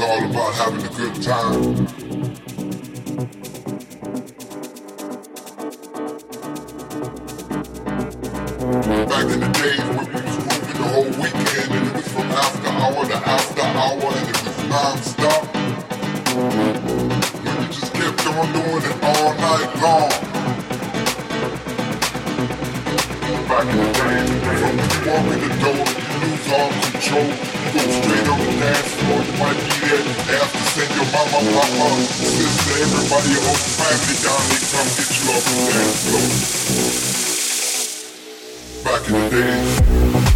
it all about having a good time. Back in the days weekend and. When you go straight on the dance floor, you might be there after send your mama, papa, sister, everybody, your whole family down, come get you the dance floor. Back in the